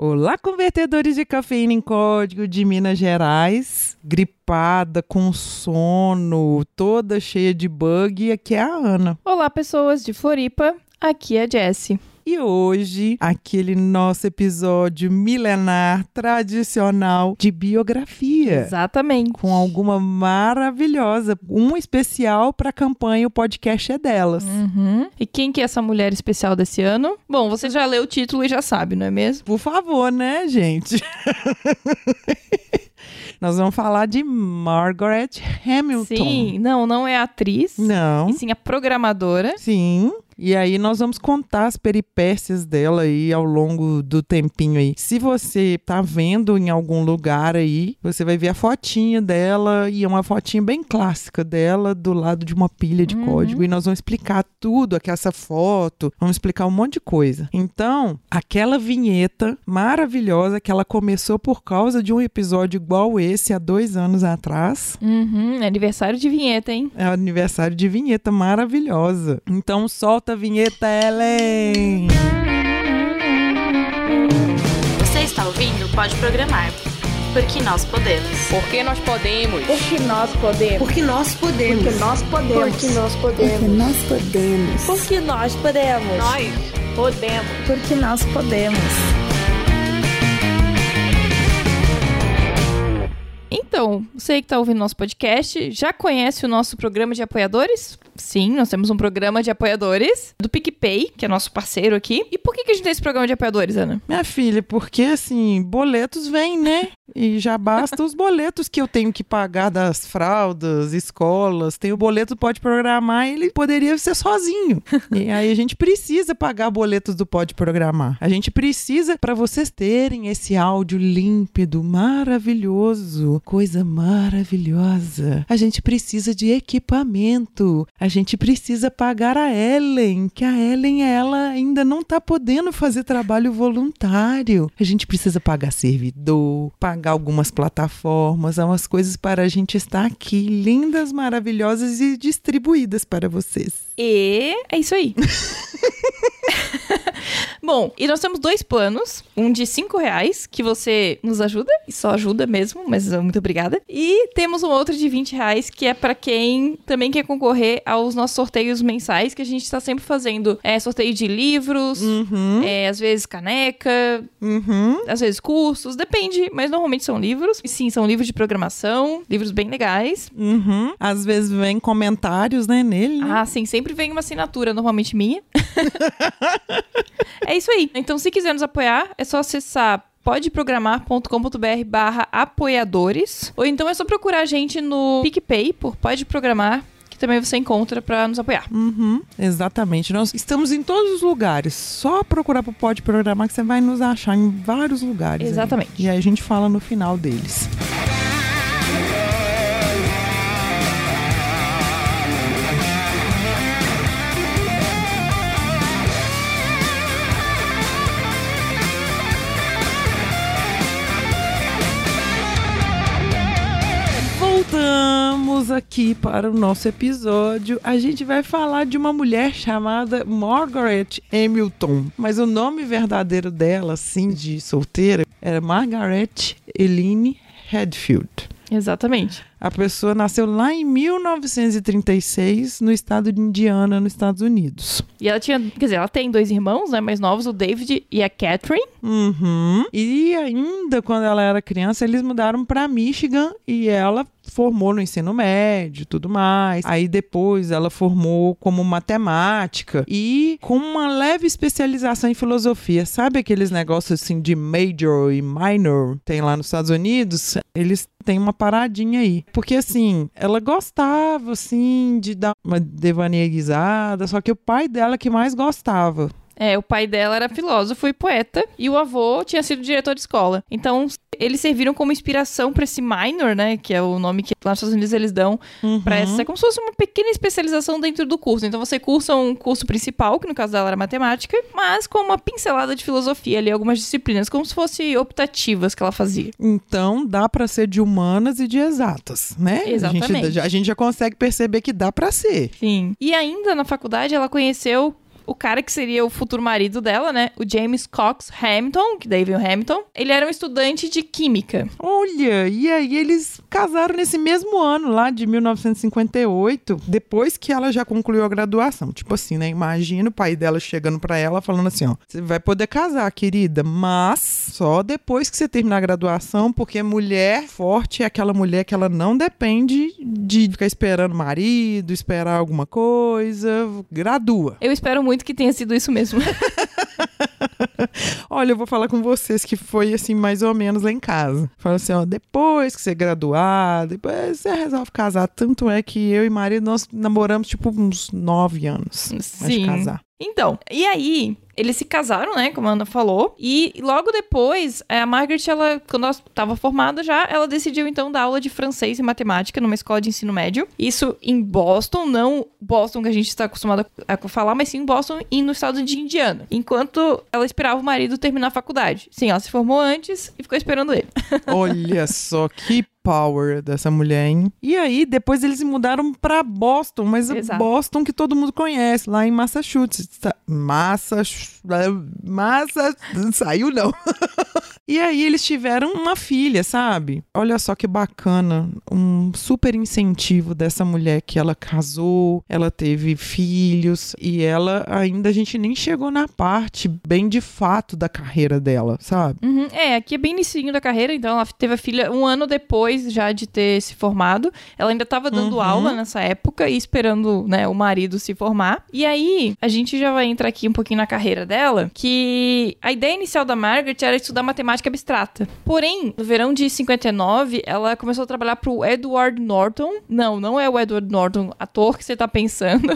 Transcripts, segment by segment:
Olá, convertedores de cafeína em código de Minas Gerais. Gripada, com sono, toda cheia de bug. Aqui é a Ana. Olá, pessoas de Floripa. Aqui é a Jessie. E hoje, aquele nosso episódio milenar, tradicional de biografia. Exatamente. Com alguma maravilhosa. Um especial para a campanha O Podcast é Delas. Uhum. E quem que é essa mulher especial desse ano? Bom, você já leu o título e já sabe, não é mesmo? Por favor, né, gente? Nós vamos falar de Margaret Hamilton. Sim, não, não é atriz. Não. E sim a programadora. Sim. E aí nós vamos contar as peripécias dela aí ao longo do tempinho aí. Se você tá vendo em algum lugar aí, você vai ver a fotinha dela e é uma fotinha bem clássica dela do lado de uma pilha de Uhum. código e nós vamos explicar tudo aqui essa foto, vamos explicar um monte de coisa. Então, aquela vinheta maravilhosa que ela começou por causa de um episódio igual esse há dois anos atrás. Uhum, é aniversário de vinheta, hein? É aniversário de vinheta maravilhosa. Então solta a vinheta, Ellen! Você está ouvindo? Pode programar. Porque nós podemos. Porque nós podemos. Porque nós podemos. Porque nós podemos. Porque nós podemos. Porque nós Porque podemos. nós podemos. Porque nós podemos. Nós podemos. Porque nós podemos. Então, você que está ouvindo nosso podcast, já conhece o nosso programa de apoiadores? Sim, nós temos um programa de apoiadores do PicPay, que é nosso parceiro aqui. E por que, que a gente tem esse programa de apoiadores, Ana? Minha filha, porque assim, boletos vêm, né? E já basta os boletos que eu tenho que pagar das fraldas, escolas. Tem o boleto Pode Programar, ele poderia ser sozinho. E aí a gente precisa pagar boletos do Pode Programar. A gente precisa, para vocês terem esse áudio límpido, maravilhoso, coisa maravilhosa. A gente precisa de equipamento. A gente precisa pagar a Ellen, que a Ellen, ela ainda não tá podendo fazer trabalho voluntário. A gente precisa pagar servidor, pagar algumas plataformas, umas coisas para a gente estar aqui, lindas, maravilhosas e distribuídas para vocês. E é isso aí. Bom, e nós temos dois planos. Um de 5 reais, que você nos ajuda, e só ajuda mesmo, mas uh, muito obrigada. E temos um outro de 20 reais, que é pra quem também quer concorrer aos nossos sorteios mensais, que a gente tá sempre fazendo. É sorteio de livros, Uhum, é, às vezes caneca, uhum. às vezes cursos, depende, mas normalmente são livros. E sim, são livros de programação, livros bem legais. Uhum. Às vezes vem comentários, né, nele. né? Ah, sim, sempre vem uma assinatura, normalmente minha. é isso aí. Então, se quiser nos apoiar, é só acessar podeprogramar.com.br barra apoiadores. Ou então é só procurar a gente no PicPay por Pode Programar, que também você encontra pra nos apoiar. Uhum, exatamente. Nós estamos em todos os lugares. Só procurar pro Pode Programar que você vai nos achar em vários lugares. aí. Exatamente. E aí a gente fala no final deles. Voltamos aqui para o nosso episódio. A gente vai falar de uma mulher chamada Margaret Hamilton. Mas o nome verdadeiro dela, assim, de solteira, era Margaret Eline Hadfield. Exatamente. A pessoa nasceu lá em 1936, no estado de Indiana, nos Estados Unidos. E ela tinha, quer dizer, ela tem dois irmãos, né, mais novos, o David e a Catherine. Uhum. E ainda quando ela era criança, eles mudaram para Michigan e ela formou no ensino médio e tudo mais. Aí depois ela formou como matemática e com uma leve especialização em filosofia. Sabe aqueles negócios assim de major e minor tem lá nos Estados Unidos? Eles têm uma paradinha aí. Porque assim, ela gostava assim de dar uma devaneguizada, só que o pai dela que mais gostava. É, o pai dela era filósofo e poeta, e o avô tinha sido diretor de escola. Então, eles serviram como inspiração pra esse minor, né, que é o nome que lá nos Estados Unidos eles dão Uhum. Pra essa, é como se fosse uma pequena especialização dentro do curso. Então você cursa um curso principal, que no caso dela era matemática, mas com uma pincelada de filosofia ali, algumas disciplinas, como se fossem optativas que ela fazia. Então dá pra ser de humanas e de exatas, né? A Exatamente. gente, já- a gente já consegue perceber que dá pra ser. Sim. E ainda na faculdade ela conheceu o cara que seria o futuro marido dela, né? O James Cox Hamilton, que daí veio Hamilton. Ele era um estudante de química. Olha, e aí eles casaram nesse mesmo ano lá de 1958, depois que ela já concluiu a graduação. Tipo assim, né? Imagina o pai dela chegando pra ela falando assim, ó, você vai poder casar, querida, mas só depois que você terminar a graduação, porque mulher forte é aquela mulher que ela não depende de ficar esperando marido, esperar alguma coisa, gradua. Eu espero muito que tenha sido isso mesmo. Olha, eu vou falar com vocês que foi assim, mais ou menos lá em casa. Fala assim, ó, depois que você graduar, depois você resolve casar. Tanto é que eu e marido, nós namoramos tipo uns nove anos antes de Sim. casar. Então, e aí, eles se casaram, né? Como a Ana falou. E logo depois, eh, a Margaret, ela, quando ela estava formada já, ela decidiu então dar aula de francês e matemática numa escola de ensino médio. Isso em Boston, não Boston que a gente está acostumado a falar, mas sim em Boston e no estado de Indiana. Enquanto ela esperava o marido terminar a faculdade. Sim, ela se formou antes e ficou esperando ele. Olha só que power dessa mulher, hein? E aí, depois eles se mudaram pra Boston, mas é Exato. Boston que todo mundo conhece, lá em Massachusetts. Tá? Massachusetts. Massa. Saiu não. e aí eles tiveram uma filha, sabe? Olha só que bacana. Um super incentivo dessa mulher que ela casou, ela teve filhos e ela ainda a gente nem chegou na parte bem de fato da carreira dela, sabe? Uhum, É, aqui é bem início da carreira, então ela teve a filha um ano depois já de ter se formado. Ela ainda estava dando Uhum. aula nessa época e esperando, né, o marido se formar. E aí, a gente já vai entrar aqui um pouquinho na carreira dela, que a ideia inicial da Margaret era estudar matemática abstrata. Porém, no verão de 59, ela começou a trabalhar pro Edward Norton. Não, não é o Edward Norton, ator que você tá pensando.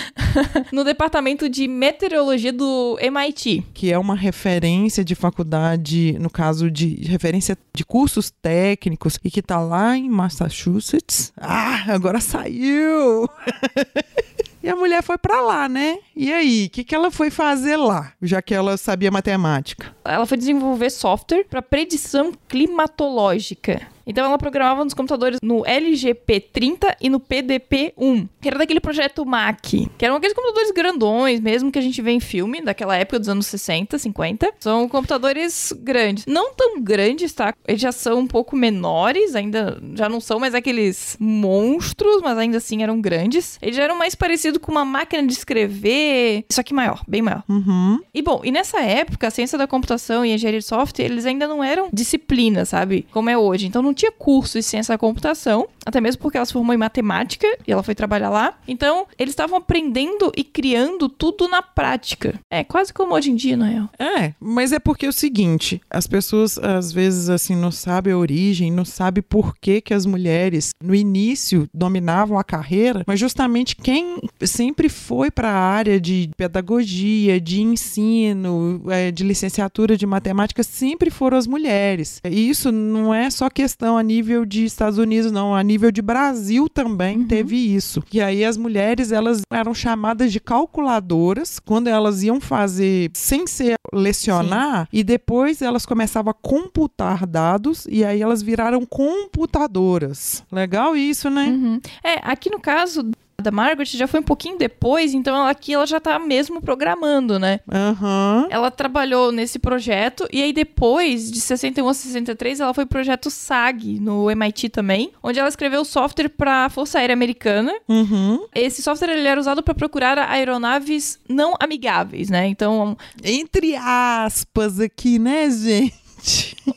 no departamento de meteorologia do MIT. que é uma referência de faculdade, no caso de referência de cursos técnicos, e que tá lá em Massachusetts. Ah, agora saiu! E a mulher foi pra lá, né? E aí, o que, que ela foi fazer lá, já que ela sabia matemática? ela foi desenvolver software para predição climatológica. Então ela programava nos computadores no LGP30 e no PDP-1, que era daquele projeto MAC, que eram aqueles computadores grandões mesmo que a gente vê em filme daquela época dos anos 60, 50. São computadores grandes. Não tão grandes, tá? Eles já são um pouco menores, ainda já não são mais aqueles monstros, mas ainda assim eram grandes. Eles já eram mais parecidos com uma máquina de escrever, só que maior, bem maior. Uhum. E bom, e nessa época, a ciência da computação e a engenharia de software, eles ainda não eram disciplinas, sabe? Como é hoje. Então não tinha curso de ciência da computação, até mesmo porque ela se formou em matemática e ela foi trabalhar lá. Então, eles estavam aprendendo e criando tudo na prática. É quase como hoje em dia, na real. É, mas é porque é o seguinte, as pessoas às vezes assim não sabem a origem, não sabem por que que as mulheres no início dominavam a carreira, mas justamente quem sempre foi para a área de pedagogia, de ensino, é, de licenciatura de matemática sempre foram as mulheres. E isso não é só questão a nível de Estados Unidos, não, a nível de Brasil também teve isso. E aí as mulheres elas eram chamadas de calculadoras quando elas iam fazer sem ser lecionar e depois elas começavam a computar dados e aí elas viraram computadoras. Legal isso, né? Uhum. É, aqui no caso da Margaret já foi um pouquinho depois, então ela, aqui ela já tá mesmo programando, né? Aham. Ela trabalhou nesse projeto e aí depois, de 61 a 63, ela foi pro projeto SAG no MIT também, onde ela escreveu software para a Força Aérea Americana. Uhum. Esse software ele era usado para procurar aeronaves não amigáveis, né? Então, Entre aspas aqui, né, gente?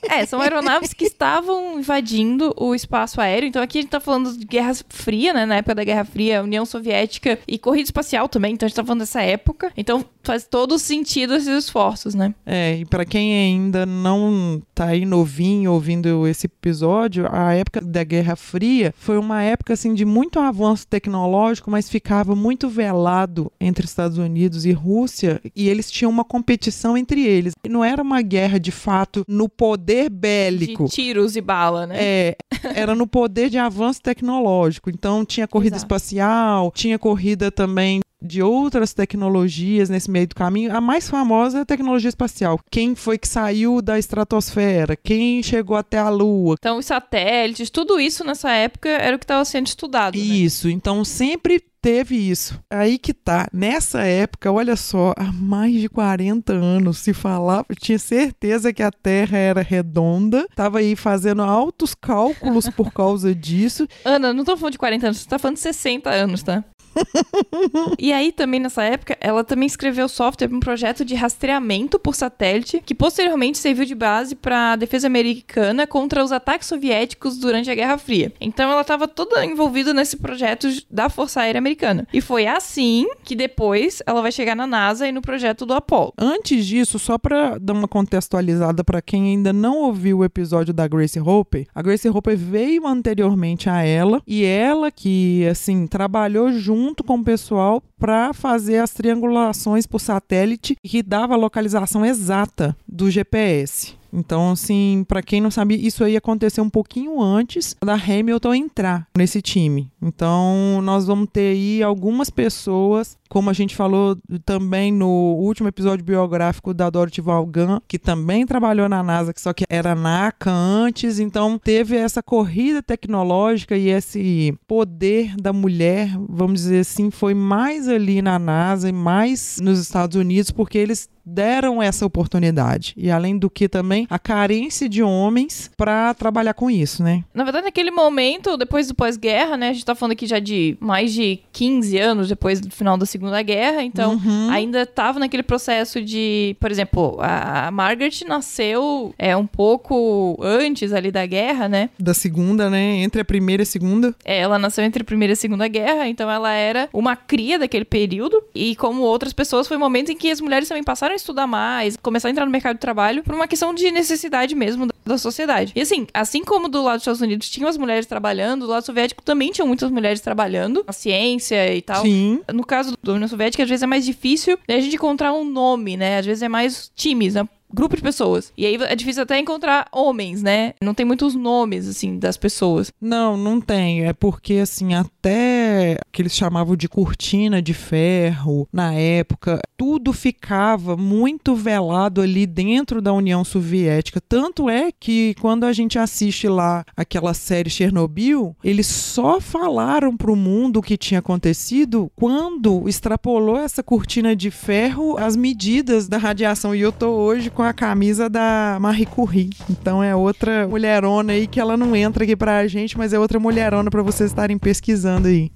É, são aeronaves que estavam invadindo o espaço aéreo. Então aqui a gente tá falando de Guerra Fria, né? Na época da Guerra Fria, União Soviética e corrida espacial também. Então a gente tá falando dessa época. Então faz todo sentido esses esforços, né? É, e para quem ainda não tá aí novinho ouvindo esse episódio, a época da Guerra Fria foi uma época assim de muito avanço tecnológico, mas ficava muito velado entre Estados Unidos e Rússia, e eles tinham uma competição entre eles. E Não era uma guerra de fato no poder bélico. De tiros e bala, né? É, era no poder de avanço tecnológico. Então tinha corrida Exato. espacial, tinha corrida também de outras tecnologias nesse meio do caminho. A mais famosa é a tecnologia espacial. Quem foi que saiu da estratosfera? Quem chegou até a Lua? Então, os satélites, tudo isso nessa época era o que estava sendo estudado. né? Isso, então sempre teve isso. Aí que tá. Nessa época, olha só, há mais de 40 anos se falava, tinha certeza que a Terra era redonda, tava aí fazendo altos cálculos por causa disso. Ana, não tô falando de 40 anos, você tá falando de 60 anos, tá? e aí, também nessa época, ela também escreveu software para um projeto de rastreamento por satélite, que posteriormente serviu de base para a defesa americana contra os ataques soviéticos durante a Guerra Fria. Então, ela estava toda envolvida nesse projeto da Força Aérea Americana. E foi assim que depois ela vai chegar na NASA e no projeto do Apollo. Antes disso, só para dar uma contextualizada para quem ainda não ouviu o episódio da Grace Hopper, a Grace Hopper veio anteriormente a ela e ela que assim trabalhou junto com o pessoal para fazer as triangulações por satélite que dava a localização exata do GPS. Então, assim, para quem não sabe, isso aí aconteceu um pouquinho antes da Hamilton entrar nesse time. Então, nós vamos ter aí algumas pessoas, como a gente falou também no último episódio biográfico da Dorothy Vaughan, que também trabalhou na NASA, que só que era NACA antes. Então, teve essa corrida tecnológica e esse poder da mulher, vamos dizer assim, foi mais ali na NASA e mais nos Estados Unidos, porque eles deram essa oportunidade. E além do que também a carência de homens para trabalhar com isso, né? Na verdade, naquele momento, depois do pós-guerra, né? A gente tá falando aqui já de mais de 15 anos depois do final da Segunda Guerra, então Uhum. ainda tava naquele processo de, por exemplo, a Margaret nasceu é um pouco antes ali da guerra, né? Da segunda, né? Entre a primeira e a segunda. É, Ela nasceu entre a Primeira e a Segunda Guerra, então ela era uma cria daquele período. E como outras pessoas, foi um momento em que as mulheres também passaram estudar mais, começar a entrar no mercado de trabalho por uma questão de necessidade mesmo da- da sociedade. E assim, assim como do lado dos Estados Unidos tinham as mulheres trabalhando, do lado soviético também tinham muitas mulheres trabalhando, na ciência e tal. Sim. No caso da União Soviética, às vezes é mais difícil né, a gente encontrar um nome, né? Às vezes é mais times, né? Grupo de pessoas. E aí é difícil até encontrar homens, né? Não tem muitos nomes, assim, das pessoas. Não, não tem. É porque, assim, até que eles chamavam de cortina de ferro na época, tudo ficava muito velado ali dentro da União Soviética. Tanto é que quando a gente assiste lá aquela série Chernobyl, eles só falaram pro mundo o que tinha acontecido quando extrapolou essa cortina de ferro as medidas da radiação. E eu tô hoje com a camisa da Marie Curie. Então é outra mulherona aí que ela não entra aqui pra gente, mas é outra mulherona pra vocês estarem pesquisando aí.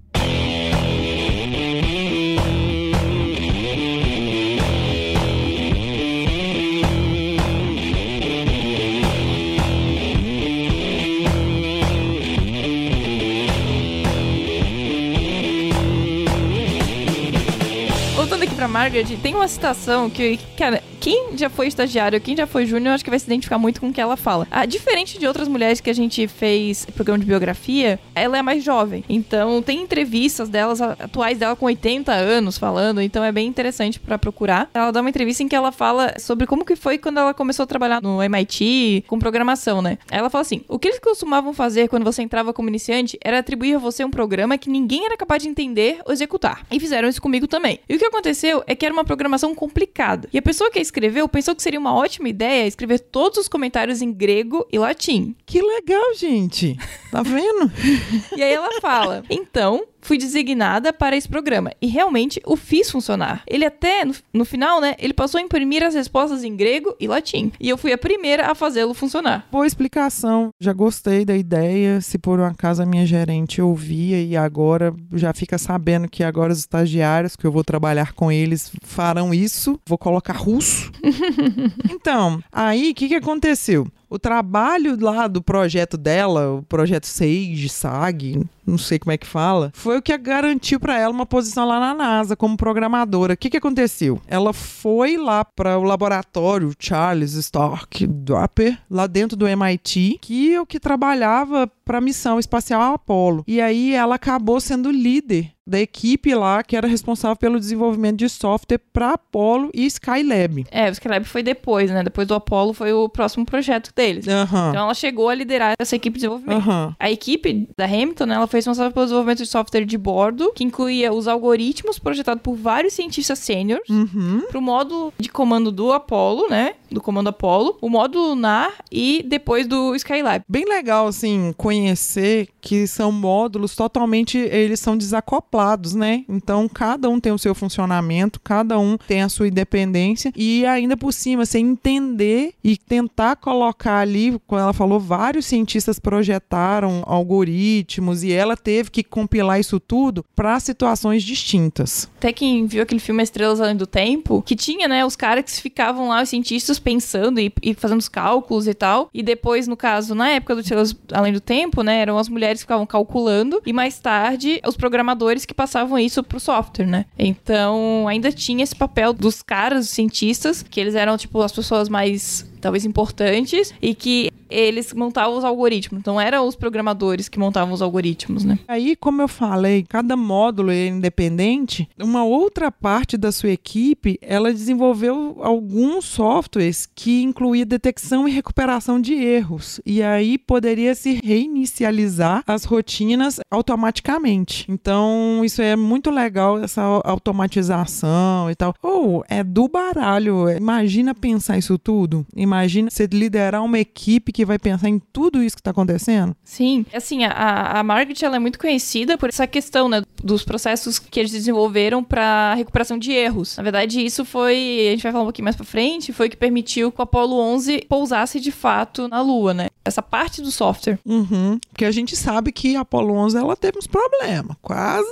Margaret, tem uma citação que, cara, quem já foi estagiário, quem já foi júnior, acho que vai se identificar muito com o que ela fala. Ah, diferente de outras mulheres que a gente fez programa de biografia, ela é mais jovem. Então, tem entrevistas delas, atuais dela com 80 anos falando, então é bem interessante pra procurar. Ela dá uma entrevista em que ela fala sobre como que foi quando ela começou a trabalhar no MIT com programação, né? Ela fala assim: "O que eles costumavam fazer quando você entrava como iniciante era atribuir a você um programa que ninguém era capaz de entender ou executar. E fizeram isso comigo também. E o que aconteceu é que era uma programação complicada. E a pessoa que a escreveu pensou que seria uma ótima ideia escrever todos os comentários em grego e latim. Que legal, gente. Tá vendo? E aí ela fala: então, fui designada para esse programa. E realmente o fiz funcionar. Ele até, no, no final, né, ele passou a imprimir as respostas em grego e latim. E eu fui a primeira a fazê-lo funcionar. Boa explicação. Já gostei da ideia. Se por um acaso a minha gerente ouvia e agora já fica sabendo que agora os estagiários que eu vou trabalhar com eles farão isso, vou colocar russo. então, aí o que, que aconteceu? O trabalho lá do projeto dela, o projeto Sage, SAG, não sei como é que fala, foi o que garantiu para ela uma posição lá na NASA como programadora. O que, que aconteceu? Ela foi lá para o laboratório Charles Stark Draper, lá dentro do MIT, que é o que trabalhava para a missão espacial Apollo. E aí ela acabou sendo líder da equipe lá que era responsável pelo desenvolvimento de software para Apollo e Skylab. É, o Skylab foi depois, né? Depois do Apollo foi o próximo projeto deles. Aham. Então ela chegou a liderar essa equipe de desenvolvimento. Aham. A equipe da Hamilton, né, ela foi responsável pelo desenvolvimento de software de bordo, que incluía os algoritmos projetados por vários cientistas sêniores Uhum. para o módulo de comando do Apollo, né? Do comando Apollo, o módulo lunar e depois do Skylab. Bem legal, assim, conhecer que são módulos totalmente, eles são desacoplados, né? Então, cada um tem o seu funcionamento, cada um tem a sua independência e ainda por cima, você entender e tentar colocar ali, como ela falou, vários cientistas projetaram algoritmos e ela teve que compilar isso tudo para situações distintas. Até quem viu aquele filme Estrelas Além do Tempo, que tinha, né, os caras que ficavam lá, os cientistas pensando e, e fazendo os cálculos e tal. E depois, no caso, na época do Estrelas Além do Tempo, né, eram as mulheres que ficavam calculando e mais tarde os programadores que passavam isso pro software, né? Então, ainda tinha esse papel dos caras, os cientistas, que eles eram, tipo, as pessoas mais talvez importantes e que eles montavam os algoritmos. Não eram os programadores que montavam os algoritmos, né? Aí, como eu falei, cada módulo é independente. Uma outra parte da sua equipe, ela desenvolveu alguns softwares que incluía detecção e recuperação de erros. E aí poderia se reinicializar as rotinas automaticamente. Então, isso é muito legal essa automatização e tal. Ou é do baralho. Imagina pensar isso tudo. Imagina você liderar uma equipe que vai pensar em tudo isso que está acontecendo. Sim, assim, a, a Margaret ela é muito conhecida por essa questão, né, dos processos que eles desenvolveram para recuperação de erros. Na verdade, isso foi, a gente vai falar um pouquinho mais para frente, foi o que permitiu que o Apollo 11 pousasse de fato na Lua, né? Essa parte do software. Uhum. Porque a gente sabe que a Apollo 11 ela teve uns problemas. Quase,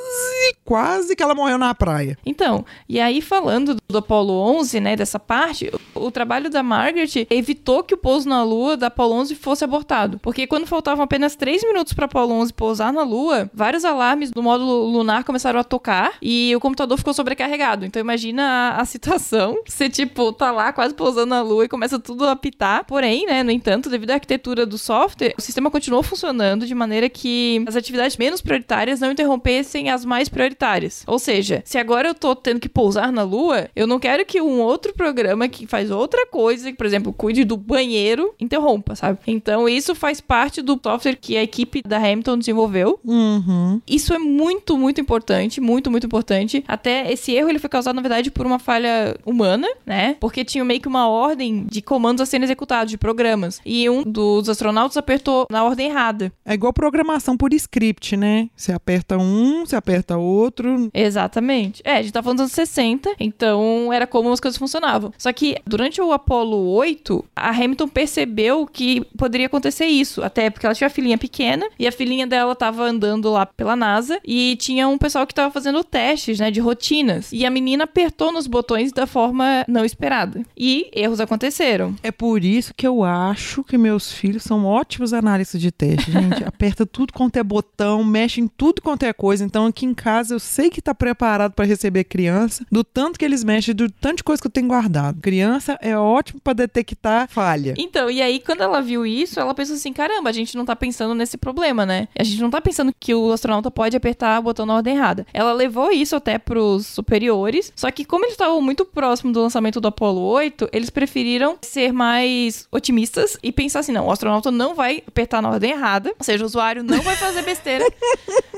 quase que ela morreu na praia. Então, e aí falando do Apollo 11, né, dessa parte, o, o trabalho da Margaret evitou que o pouso na Lua da Apollo 11 fosse abortado. Porque quando faltavam apenas 3 minutos para Apollo 11 pousar na Lua, vários alarmes do módulo lunar começaram a tocar e o computador ficou sobrecarregado. Então imagina a, a situação, você tipo tá lá quase pousando na Lua e começa tudo a apitar. Porém, né, no entanto, devido à arquitetura do software, o sistema continuou funcionando de maneira que as atividades menos prioritárias não interrompessem as mais prioritárias. Ou seja, se agora eu tô tendo que pousar na Lua, eu não quero que um outro programa que faz outra coisa, por exemplo, cuide do banheiro, interrompa, sabe? Então isso faz parte do software que a equipe da Hamilton desenvolveu. Uhum. Isso é muito, muito importante, muito, muito importante. Até esse erro ele foi causado, na verdade, por uma falha humana, né? Porque tinha meio que uma ordem de comandos a serem executados, de programas. E um dos astronautas apertou na ordem errada. É igual programação por script, né? Você aperta um, você aperta outro. Exatamente. É, a gente tá falando dos anos 60, então era como as coisas funcionavam. Só que durante o Apollo 8, a Hamilton percebeu que poderia acontecer isso, até porque ela tinha uma filhinha pequena e a filhinha dela tava andando lá pela NASA e tinha um pessoal que tava fazendo testes, né, de rotinas. E a menina apertou nos botões da forma não esperada. E erros aconteceram. É por isso que eu acho que meus filhos são ótimos analistas de teste, gente. Aperta tudo quanto é botão, mexe em tudo quanto é coisa. Então aqui em casa eu sei que tá preparado para receber criança, do tanto que eles mexem, do tanto de coisa que eu tenho guardado. Criança é ótimo para detectar falha. Então, e aí quando ela viu isso, ela pensou assim: caramba, a gente não tá pensando nesse problema, né? A gente não tá pensando que o astronauta pode apertar o botão na ordem errada. Ela levou isso até pros superiores, só que como eles estavam muito próximo do lançamento do Apollo 8, eles preferiram ser mais otimistas e pensar assim: não, o astronauta não vai apertar na ordem errada, ou seja, o usuário não vai fazer besteira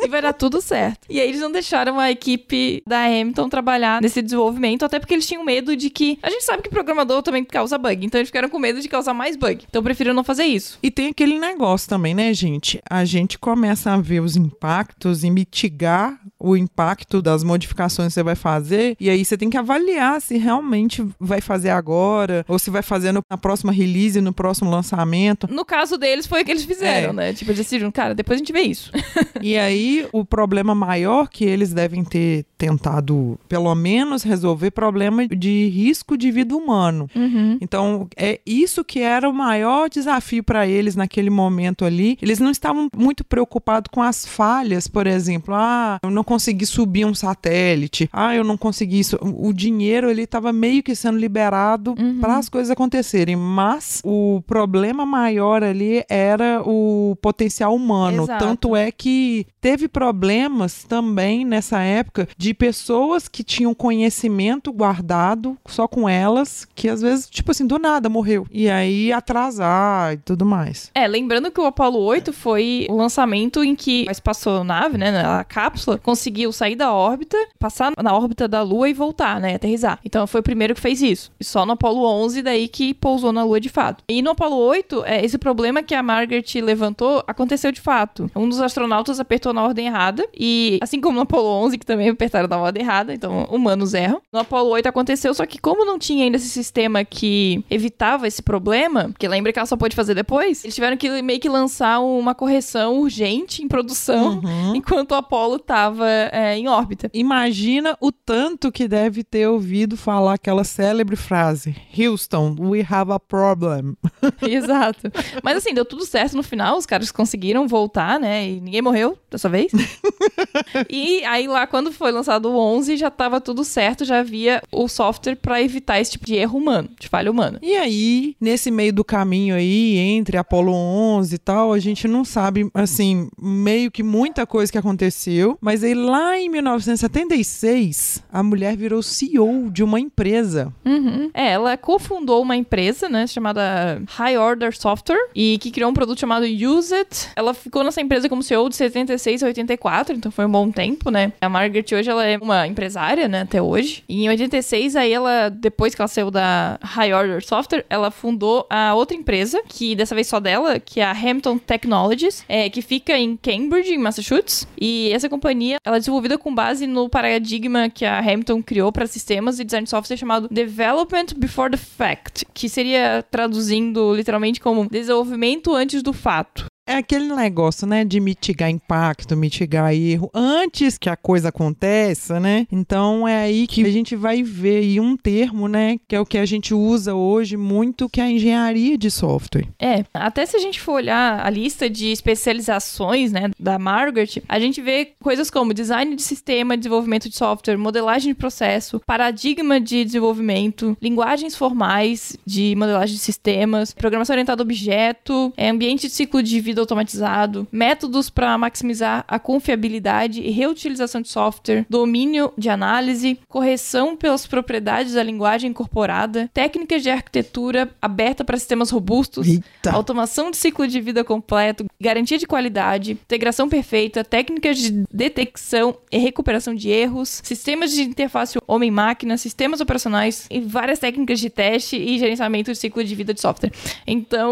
e vai dar tudo certo. E aí eles não deixaram a equipe da Hamilton trabalhar nesse desenvolvimento, até porque eles tinham medo de que. A gente sabe que programador também causa bug, então eles ficaram com medo de causar mais bug. Então preferiram não fazer isso. E tem aquele negócio também, né, gente? A gente começa a ver os impactos e mitigar ja o impacto das modificações que você vai fazer, e aí você tem que avaliar se realmente vai fazer agora, ou se vai fazer no- na próxima release, no próximo lançamento. No caso deles, foi o que eles fizeram, É. né? Tipo, eles decidiram, cara, depois a gente vê isso. E aí, o problema maior que eles devem ter tentado, pelo menos, resolver problema de risco de vida humano. Então, é isso que era o maior desafio para eles naquele momento ali. Eles não estavam muito preocupados com as falhas, por exemplo. Ah, eu não consegui subir um satélite, ah, eu não consegui isso. O dinheiro ele estava meio que sendo liberado Uhum. para as coisas acontecerem, mas o problema maior ali era o potencial humano. Exato. Tanto é que teve problemas também nessa época de pessoas que tinham conhecimento guardado só com elas, que às vezes, tipo assim, do nada morreu. E aí atrasar e tudo mais. É, lembrando que o Apollo 8 foi o lançamento em que a espaçonave, né, a cápsula, conseguiu sair da órbita, passar na órbita da Lua e voltar, né, aterrissar. Então foi o primeiro que fez isso. E só no Apollo 11 daí que pousou na Lua de fato. E no Apollo 8, é, esse problema que a Margaret levantou aconteceu de fato. Um dos astronautas apertou na ordem errada e assim como no Apollo 11 que também apertaram na ordem errada, então humanos erram. No Apollo 8 aconteceu, só que como não tinha ainda esse sistema que evitava esse problema, porque lembra que ela só pôde fazer depois, eles tiveram que meio que lançar uma correção urgente em produção Uhum. enquanto o Apollo tava é, em órbita. Imagina o tanto que deve ter ouvido falar aquela célebre frase: Houston, we have a problem. Exato. Mas assim, deu tudo certo no final, os caras conseguiram voltar, né? E ninguém morreu dessa vez. e aí lá quando foi lançado o 11, já tava tudo certo, já havia o software pra evitar esse tipo de erro humano, de falha humana. E aí, nesse meio do caminho aí, entre Apolo 11 e tal, a gente não sabe, assim, meio que muita coisa que aconteceu. Mas aí, lá em 1976, a mulher virou CEO de uma empresa. Uhum. É, ela cofundou uma empresa, né, chamada High Order Software, e que criou um produto chamado Use It. Ela ficou nessa empresa como CEO de 76 a 84, então foi um bom tempo, né? A Margaret hoje ela é uma empresária, né, até hoje. E em 86 aí ela, depois que ela saiu da High Order Software, ela fundou a outra empresa, que dessa vez só dela, que é a Hampton Technologies, é, que fica em Cambridge, em Massachusetts. E essa companhia, ela é desenvolvida com base no paradigma que a Hampton criou para sistemas e design de software chamado Development Before the Fact, que seria traduzindo literalmente como desenvolvimento antes do fato. É aquele negócio, né, de mitigar impacto, mitigar erro antes que a coisa aconteça, né? Então é aí que a gente vai ver aí um termo, né, que é o que a gente usa hoje muito, que é a engenharia de software. É, até se a gente for olhar a lista de especializações, né, da Margaret, a gente vê coisas como design de sistema, desenvolvimento de software, modelagem de processo, paradigma de desenvolvimento, linguagens formais de modelagem de sistemas, programação orientada a objeto, é, ambiente de ciclo de vida automatizado, métodos para maximizar a confiabilidade e reutilização de software, domínio de análise, correção pelas propriedades da linguagem incorporada, técnicas de arquitetura aberta para sistemas robustos, Eita. automação de ciclo de vida completo, garantia de qualidade, integração perfeita, técnicas de detecção e recuperação de erros, sistemas de interface homem-máquina, sistemas operacionais e várias técnicas de teste e gerenciamento de ciclo de vida de software. Então,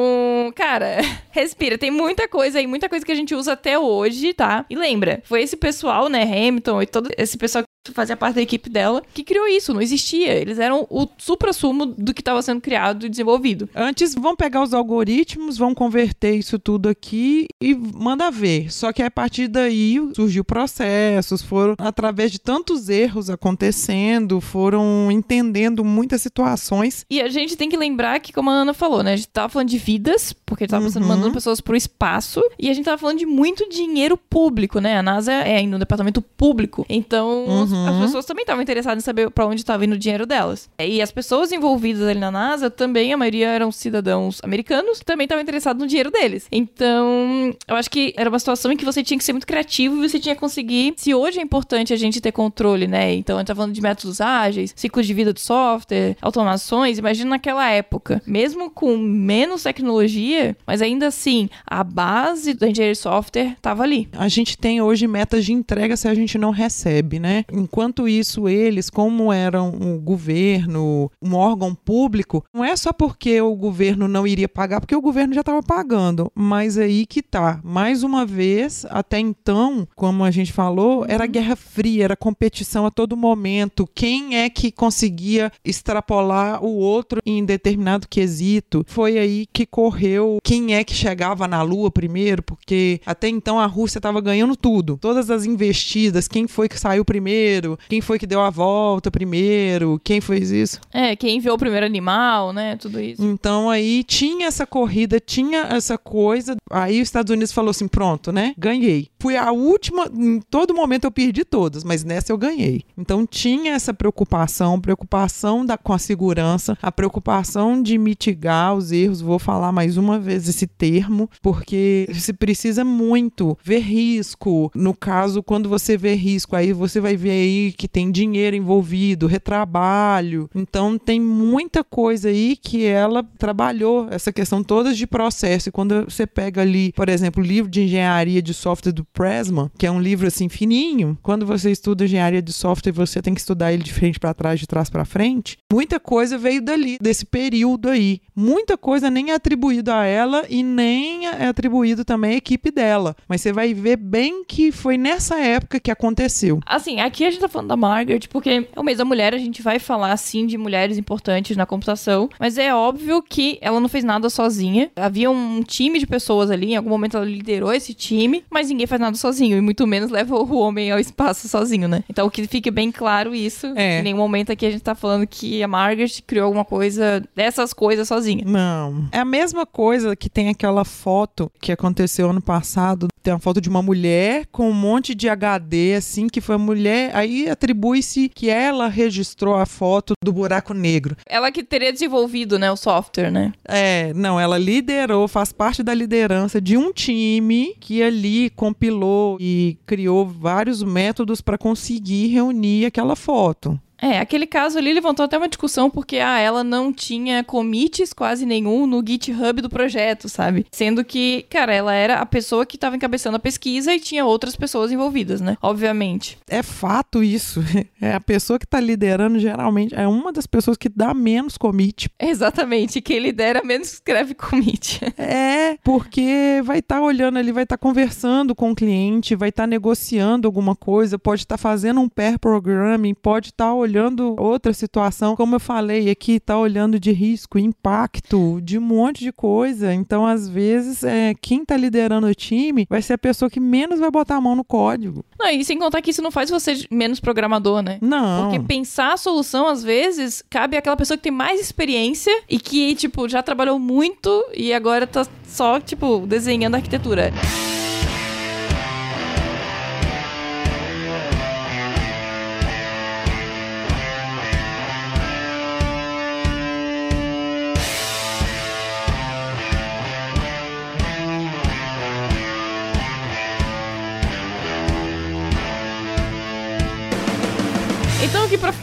cara, respira, tem muita coisa aí, muita coisa que a gente usa até hoje, tá? E lembra, foi esse pessoal, né, Hamilton e todo esse pessoal fazia parte da equipe dela, que criou isso, não existia. Eles eram o supra-sumo do que estava sendo criado e desenvolvido. Antes, vão pegar os algoritmos, vão converter isso tudo aqui e manda ver. Só que a partir daí surgiu processos, foram através de tantos erros acontecendo, foram entendendo muitas situações. E a gente tem que lembrar que, como a Ana falou, né? A gente tava falando de vidas, porque tava Uhum. mandando pessoas pro espaço, e a gente tava falando de muito dinheiro público, né? A NASA é ainda um departamento público. Então, Uhum. As pessoas também estavam interessadas em saber pra onde tava indo o dinheiro delas. E as pessoas envolvidas ali na NASA também, a maioria eram cidadãos americanos, que também estavam interessados no dinheiro deles. Então, eu acho que era uma situação em que você tinha que ser muito criativo e você tinha que conseguir. Se hoje é importante a gente ter controle, né? Então, a gente tá falando de métodos ágeis, ciclo de vida do software, automações. Imagina naquela época, mesmo com menos tecnologia, mas ainda assim, a base da engenharia de software tava ali. A gente tem hoje metas de entrega se a gente não recebe, né? Enquanto isso, eles, como eram um governo, um órgão público, não é só porque o governo não iria pagar, porque o governo já estava pagando. Mas aí que tá. Mais uma vez, até então, como a gente falou, era guerra fria, era competição a todo momento. Quem é que conseguia extrapolar o outro em determinado quesito? Foi aí que correu quem é que chegava na Lua primeiro, porque até então a Rússia estava ganhando tudo. Todas as investidas, quem foi que saiu primeiro, quem foi que deu a volta primeiro, quem fez isso. É, quem enviou o primeiro animal, né? Tudo isso. Então aí tinha essa corrida, tinha essa coisa. Aí os Estados Unidos falou assim: pronto, né? Ganhei. fui a última, em todo momento eu perdi todas, mas nessa eu ganhei. Então tinha essa preocupação, preocupação da, com a segurança, a preocupação de mitigar os erros. Vou falar mais uma vez esse termo, porque se precisa muito ver risco. No caso, quando você vê risco, aí você vai ver aí que tem dinheiro envolvido, retrabalho. Então tem muita coisa aí que ela trabalhou, essa questão toda de processo. E quando você pega ali, por exemplo, o livro de engenharia de software do Pressman, que é um livro assim fininho, quando você estuda engenharia de software, você tem que estudar ele de frente para trás, de trás para frente. Muita coisa veio dali, desse período aí. Muita coisa nem é atribuído a ela e nem é atribuído também à equipe dela. Mas você vai ver bem que foi nessa época que aconteceu. Assim, aqui a gente tá falando da Margaret, porque é o mês da mulher, a gente vai falar, sim, de mulheres importantes na computação, mas é óbvio que ela não fez nada sozinha. Havia um time de pessoas ali, em algum momento ela liderou esse time, mas ninguém faz nada sozinho, e muito menos leva o homem ao espaço sozinho, né? Então, que fique bem claro isso. É. Em nenhum momento aqui a gente tá falando que a Margaret criou alguma coisa, dessas coisas sozinha. Não. É a mesma coisa que tem aquela foto que aconteceu ano passado. Tem uma foto de uma mulher com um monte de HD, assim, que foi a mulher. Aí atribui-se que ela registrou a foto do buraco negro. Ela que teria desenvolvido, né, o software, né? É, não, ela liderou, faz parte da liderança de um time que ali compilou e criou vários métodos para conseguir reunir aquela foto. É, aquele caso ali levantou até uma discussão porque ah, ela não tinha commits quase nenhum no GitHub do projeto, sabe? Sendo que, cara, ela era a pessoa que estava encabeçando a pesquisa e tinha outras pessoas envolvidas, né? Obviamente. É fato isso. É a pessoa que tá liderando geralmente é uma das pessoas que dá menos commit. Exatamente. Quem lidera menos escreve commit. É, porque vai estar olhando ali, vai estar conversando com o cliente, vai estar negociando alguma coisa, pode estar fazendo um pair programming, pode estar olhando outra situação, como eu falei aqui, tá olhando de risco, impacto, de um monte de coisa. Então, às vezes, é, quem tá liderando o time vai ser a pessoa que menos vai botar a mão no código. Não, e sem contar que isso não faz você menos programador, né? Não. Porque pensar a solução, às vezes, cabe àquela pessoa que tem mais experiência e que, tipo, já trabalhou muito e agora tá só, tipo, desenhando a arquitetura.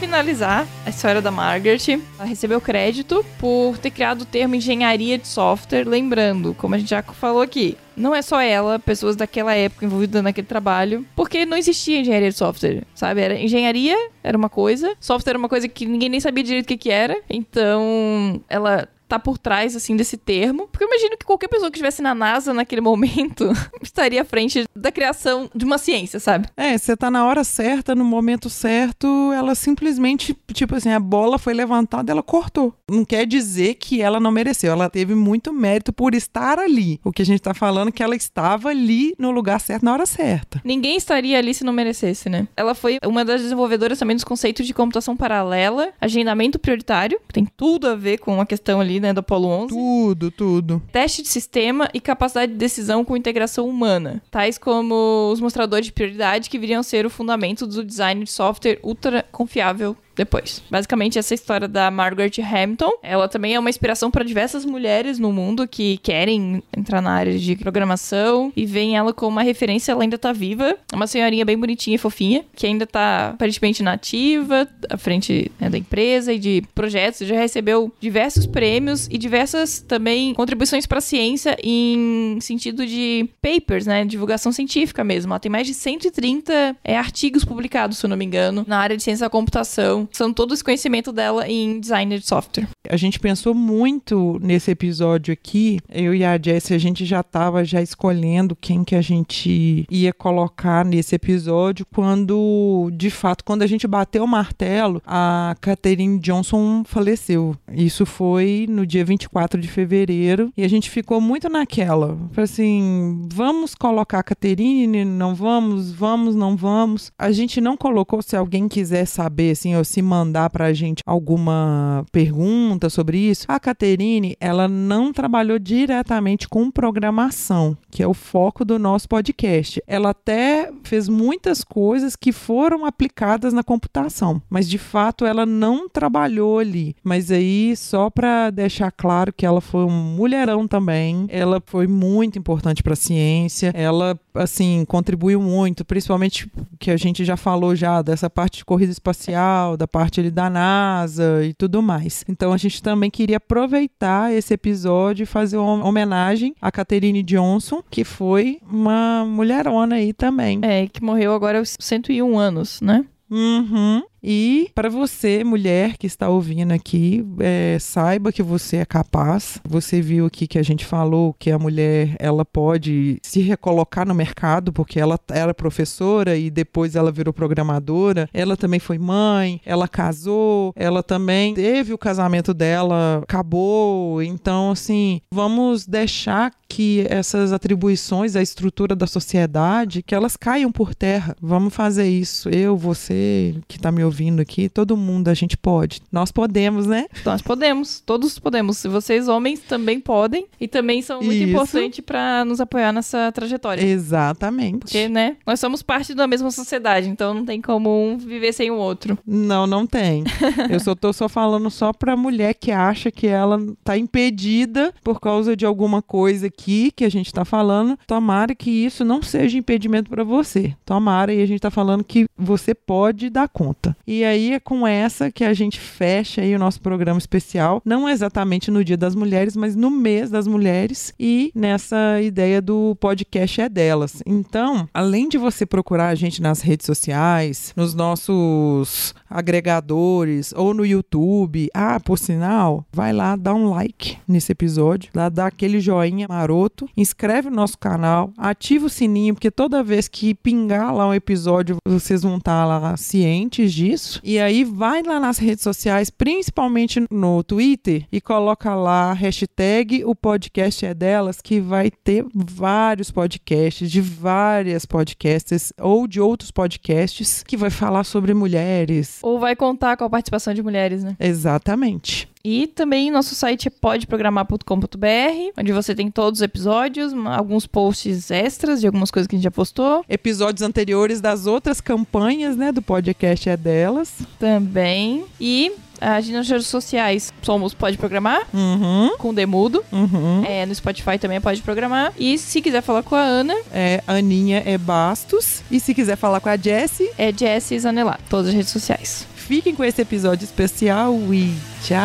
Finalizar a história da Margaret, ela recebeu crédito por ter criado o termo engenharia de software. Lembrando, como a gente já falou aqui, não é só ela, pessoas daquela época envolvidas naquele trabalho, porque não existia engenharia de software, sabe? Era engenharia era uma coisa, software era uma coisa que ninguém nem sabia direito o que, que era. Então, ela tá por trás, assim, desse termo. Porque eu imagino que qualquer pessoa que estivesse na NASA naquele momento estaria à frente da criação de uma ciência, sabe? É, você tá na hora certa, no momento certo, ela simplesmente, tipo assim, a bola foi levantada, ela cortou. Não quer dizer que ela não mereceu, ela teve muito mérito por estar ali. O que a gente tá falando é que ela estava ali no lugar certo, na hora certa. Ninguém estaria ali se não merecesse, né? Ela foi uma das desenvolvedoras também dos conceitos de computação paralela, agendamento prioritário, que tem tudo a ver com a questão ali, né, do Apollo 11. Tudo, tudo. Teste de sistema e capacidade de decisão com integração humana, tais como os mostradores de prioridade que viriam ser o fundamento do design de software ultra confiável depois. Basicamente, essa história da Margaret Hamilton, ela também é uma inspiração para diversas mulheres no mundo que querem entrar na área de programação e veem ela como uma referência, ela ainda tá viva. É uma senhorinha bem bonitinha e fofinha, que ainda tá aparentemente nativa, à frente né, da empresa e de projetos, já recebeu diversos prêmios e diversas também contribuições para a ciência em sentido de papers, né, divulgação científica mesmo. Ela tem mais de 130 é, artigos publicados, se eu não me engano, na área de ciência da computação são todo esse conhecimento dela em design de software. A gente pensou muito nesse episódio aqui, eu e a Jessie, a gente já estava já escolhendo quem que a gente ia colocar nesse episódio quando, de fato, quando a gente bateu o martelo, a Catherine Johnson faleceu. Isso foi no dia 24 de fevereiro e a gente ficou muito naquela. Assim, vamos colocar a Catherine, não vamos, vamos, não vamos. A gente não colocou, se alguém quiser saber, assim, ou se mandar pra gente alguma pergunta sobre isso, a Caterine, ela não trabalhou diretamente com programação, que é o foco do nosso podcast. Ela até fez muitas coisas que foram aplicadas na computação, mas de fato ela não trabalhou ali. Mas aí, só para deixar claro que ela foi um mulherão também, ela foi muito importante para a ciência, ela, assim, contribuiu muito, principalmente que a gente já falou já dessa parte de corrida espacial, da parte ali da NASA e tudo mais. Então a gente também queria aproveitar esse episódio e fazer uma homenagem a Catherine Johnson, que foi uma mulherona aí também. É, que morreu agora aos 101 anos, né? Uhum. E para você, mulher que está ouvindo aqui, é, saiba que você é capaz. Você viu aqui que a gente falou que a mulher ela pode se recolocar no mercado porque ela era professora e depois ela virou programadora. Ela também foi mãe, ela casou, ela também teve o casamento dela, acabou. Então, assim, vamos deixar que essas atribuições à estrutura da sociedade que elas caiam por terra. Vamos fazer isso. Eu, você que está me ouvindo aqui, todo mundo, a gente pode. Nós podemos, né? Nós podemos, todos podemos. Se vocês homens também podem e também são muito Isso. importantes para nos apoiar nessa trajetória. Exatamente. Porque, né, nós somos parte da mesma sociedade, então não tem como um viver sem o outro. Não, não tem. Eu só tô só falando só pra mulher que acha que ela tá impedida por causa de alguma coisa aqui que a gente tá falando. Tomara que isso não seja impedimento pra você. Tomara e a gente tá falando que você pode dar conta. E aí é com essa que a gente fecha aí o nosso programa especial, não exatamente no Dia das Mulheres, mas no mês das mulheres e nessa ideia do podcast é delas. Então, além de você procurar a gente nas redes sociais, nos nossos agregadores ou no YouTube, ah, por sinal, vai lá, dá um like nesse episódio, lá dá aquele joinha maroto, inscreve no nosso canal, ativa o sininho, porque toda vez que pingar lá um episódio, vocês vão estar lá cientes disso. E aí vai lá nas redes sociais, principalmente no Twitter, e coloca lá hashtag o podcast é delas, que vai ter vários podcasts de várias podcasters ou de outros podcasts que vai falar sobre mulheres. Ou vai contar com a participação de mulheres, né? Exatamente. E também nosso site é podeprogramar.com.br, onde você tem todos os episódios, alguns posts extras de algumas coisas que a gente já postou. Episódios anteriores das outras campanhas, né, do podcast é delas. Também. E a gente nas redes sociais somos Pode Programar, Uhum, com Demudo. uhum. É, no Spotify também é Pode Programar. E se quiser falar com a Ana, É, Aninha é Bastos. E se quiser falar com a Jessie, é Jessie Zanelar, todas as redes sociais. fiquem com esse episódio especial e tchau!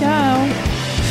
Tchau!